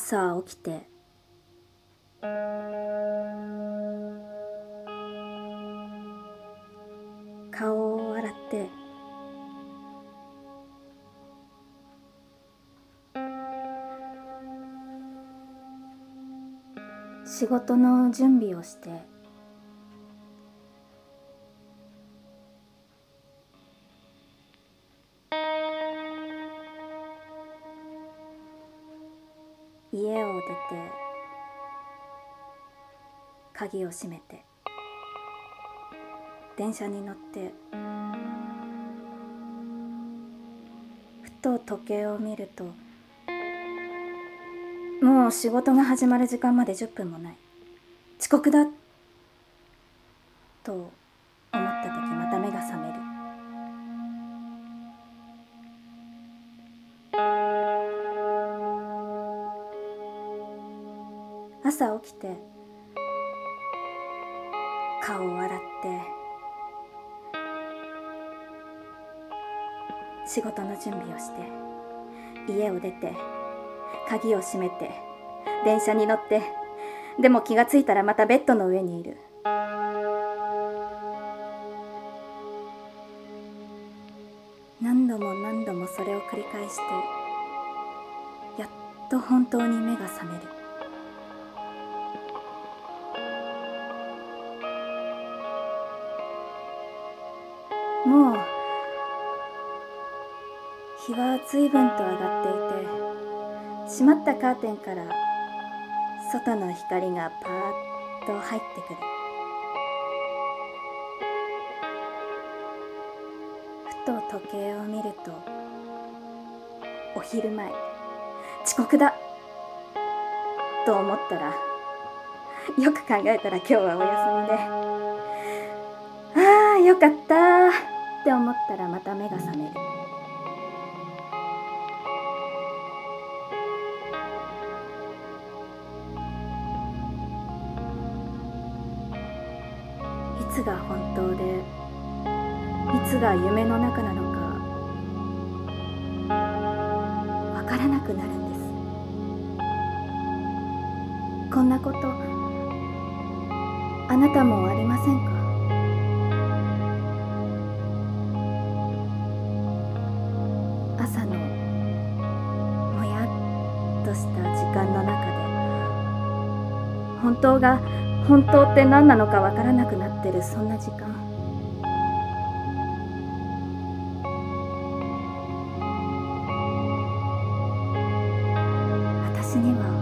朝起きて。顔を洗って。仕事の準備をして。家を出て鍵を閉めて電車に乗ってふと時計を見るともう仕事が始まる時間まで10分もない。遅刻だと思った時また目が覚める。朝起きて顔を洗って仕事の準備をして家を出て鍵を閉めて電車に乗ってでも気がついたらまたベッドの上にいる。何度も何度もそれを繰り返してやっと本当に目が覚める。もう日は随分と上がっていて閉まったカーテンから外の光がパーッと入ってくる。ふと時計を見るとお昼前遅刻だと思ったらよく考えたら今日はお休みで。よかった。って思ったらまた目が覚める。いつが本当でいつが夢の中なのかわからなくなるんです。こんなことあなたもありませんか？とした時間の中で本当が本当って何なのかわからなくなってるそんな時間。私には